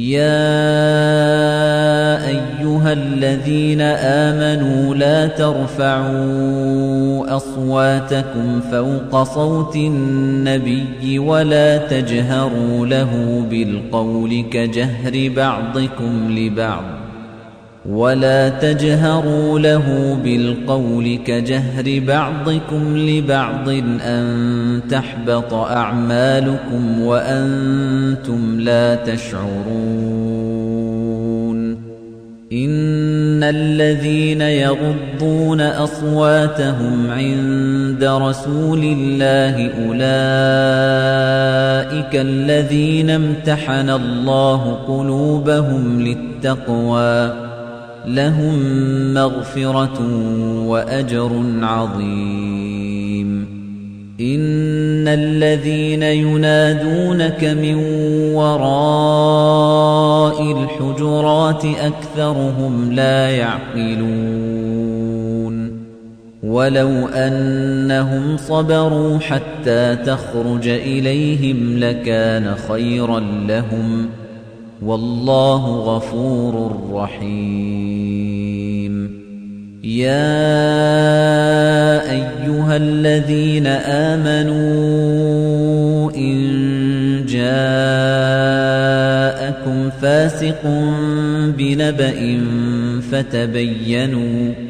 يا أيها الذين آمنوا لا ترفعوا أصواتكم فوق صوت النبي ولا تجهروا له بالقول كجهر بعضكم لبعض. ولا تجهروا له بالقول كجهر بعضكم لبعض ان تحبط اعمالكم وأنتم لا تشعرون ان الذين يغضون اصواتهم عند رسول الله اولئك الذين امتحن الله قلوبهم للتقوى لهم مغفرة وأجر عظيم. إن الذين ينادونك من وراء الحجرات أكثرهم لا يعقلون. ولو أنهم صبروا حتى تخرج إليهم لكان خيرا لهم ۖ. والله غفور رحيم. يا أيها الذين آمنوا إن جاءكم فاسق بنبأ فتبينوا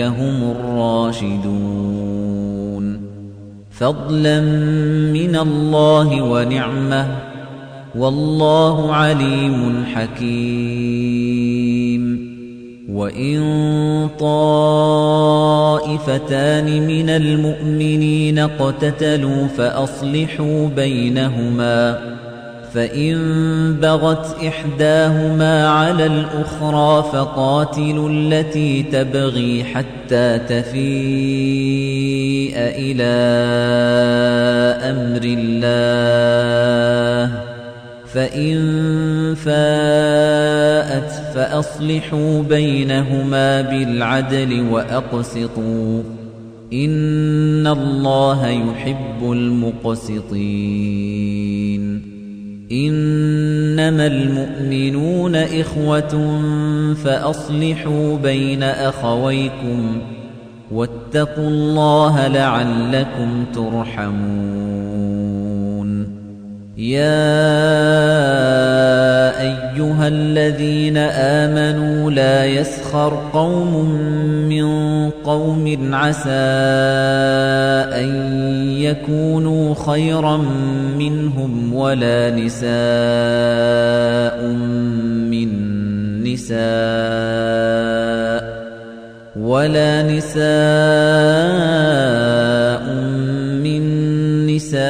هم الراشدون. فضلا من الله ونعمة والله عليم حكيم. وإن طائفتان من المؤمنين اقتتلوا فأصلحوا بينهما فإن بغت إحداهما على الأخرى فقاتلوا التي تبغي حتى تفيء إلى أمر الله. فإن فاءت فأصلحوا بينهما بالعدل وأقسطوا. إن الله يحب المقسطين. إنما المؤمنون إخوة فأصلحوا بين أخويكم واتقوا الله لعلكم ترحمون. يا أيها الذين آمنوا يسخر قوم من قوم عسى أن يكونوا خيرا منهم ولا نساء من نساء ولا نساء من نساء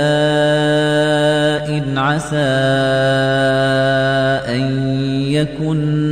عسى أن يكن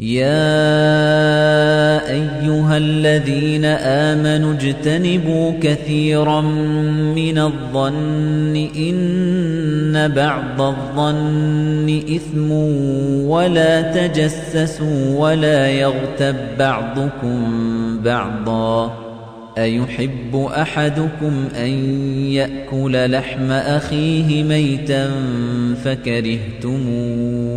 يا أيها الذين آمنوا اجتنبوا كثيرا من الظن إن بعض الظن إثم ولا تجسسوا ولا يغتب بعضكم بعضا أيحب أحدكم أن يأكل لحم أخيه ميتا فكرهتموه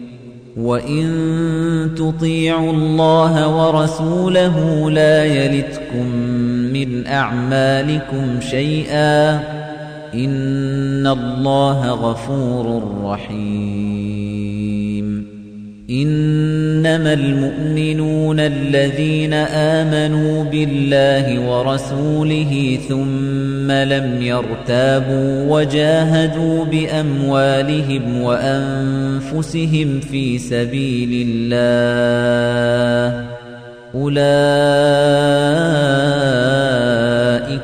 وَإِن تُطِيعُوا اللَّهَ وَرَسُولَهُ لَا يَلِتْكُم مِّنْ أَعْمَالِكُمْ شَيْئًا إِنَّ اللَّهَ غَفُورٌ رَّحِيمٌ إِنَّمَا الْمُؤْمِنُونَ الَّذِينَ آمَنُوا بِاللَّهِ وَرَسُولِهِ ثُمَّ لَمْ يَرْتَابُوا وَجَاهَدُوا بِأَمْوَالِهِمْ وَأَنفُسِهِمْ فِي سَبِيلِ اللَّهِ أُولَئِكَ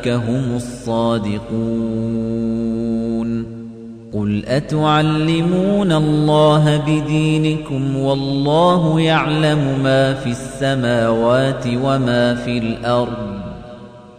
هُمُ الصَّادِقُونَ قُلْ أَتُعَلِّمُونَ اللَّهَ بِدِينِكُمْ وَاللَّهُ يَعْلَمُ مَا فِي السَّمَاوَاتِ وَمَا فِي الْأَرْضِ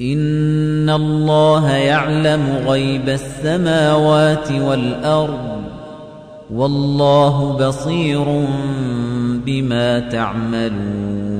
إِنَّ اللَّهَ يَعْلَمُ غَيْبَ السَّمَاوَاتِ وَالْأَرْضِ وَاللَّهُ بَصِيرٌ بِمَا تَعْمَلُونَ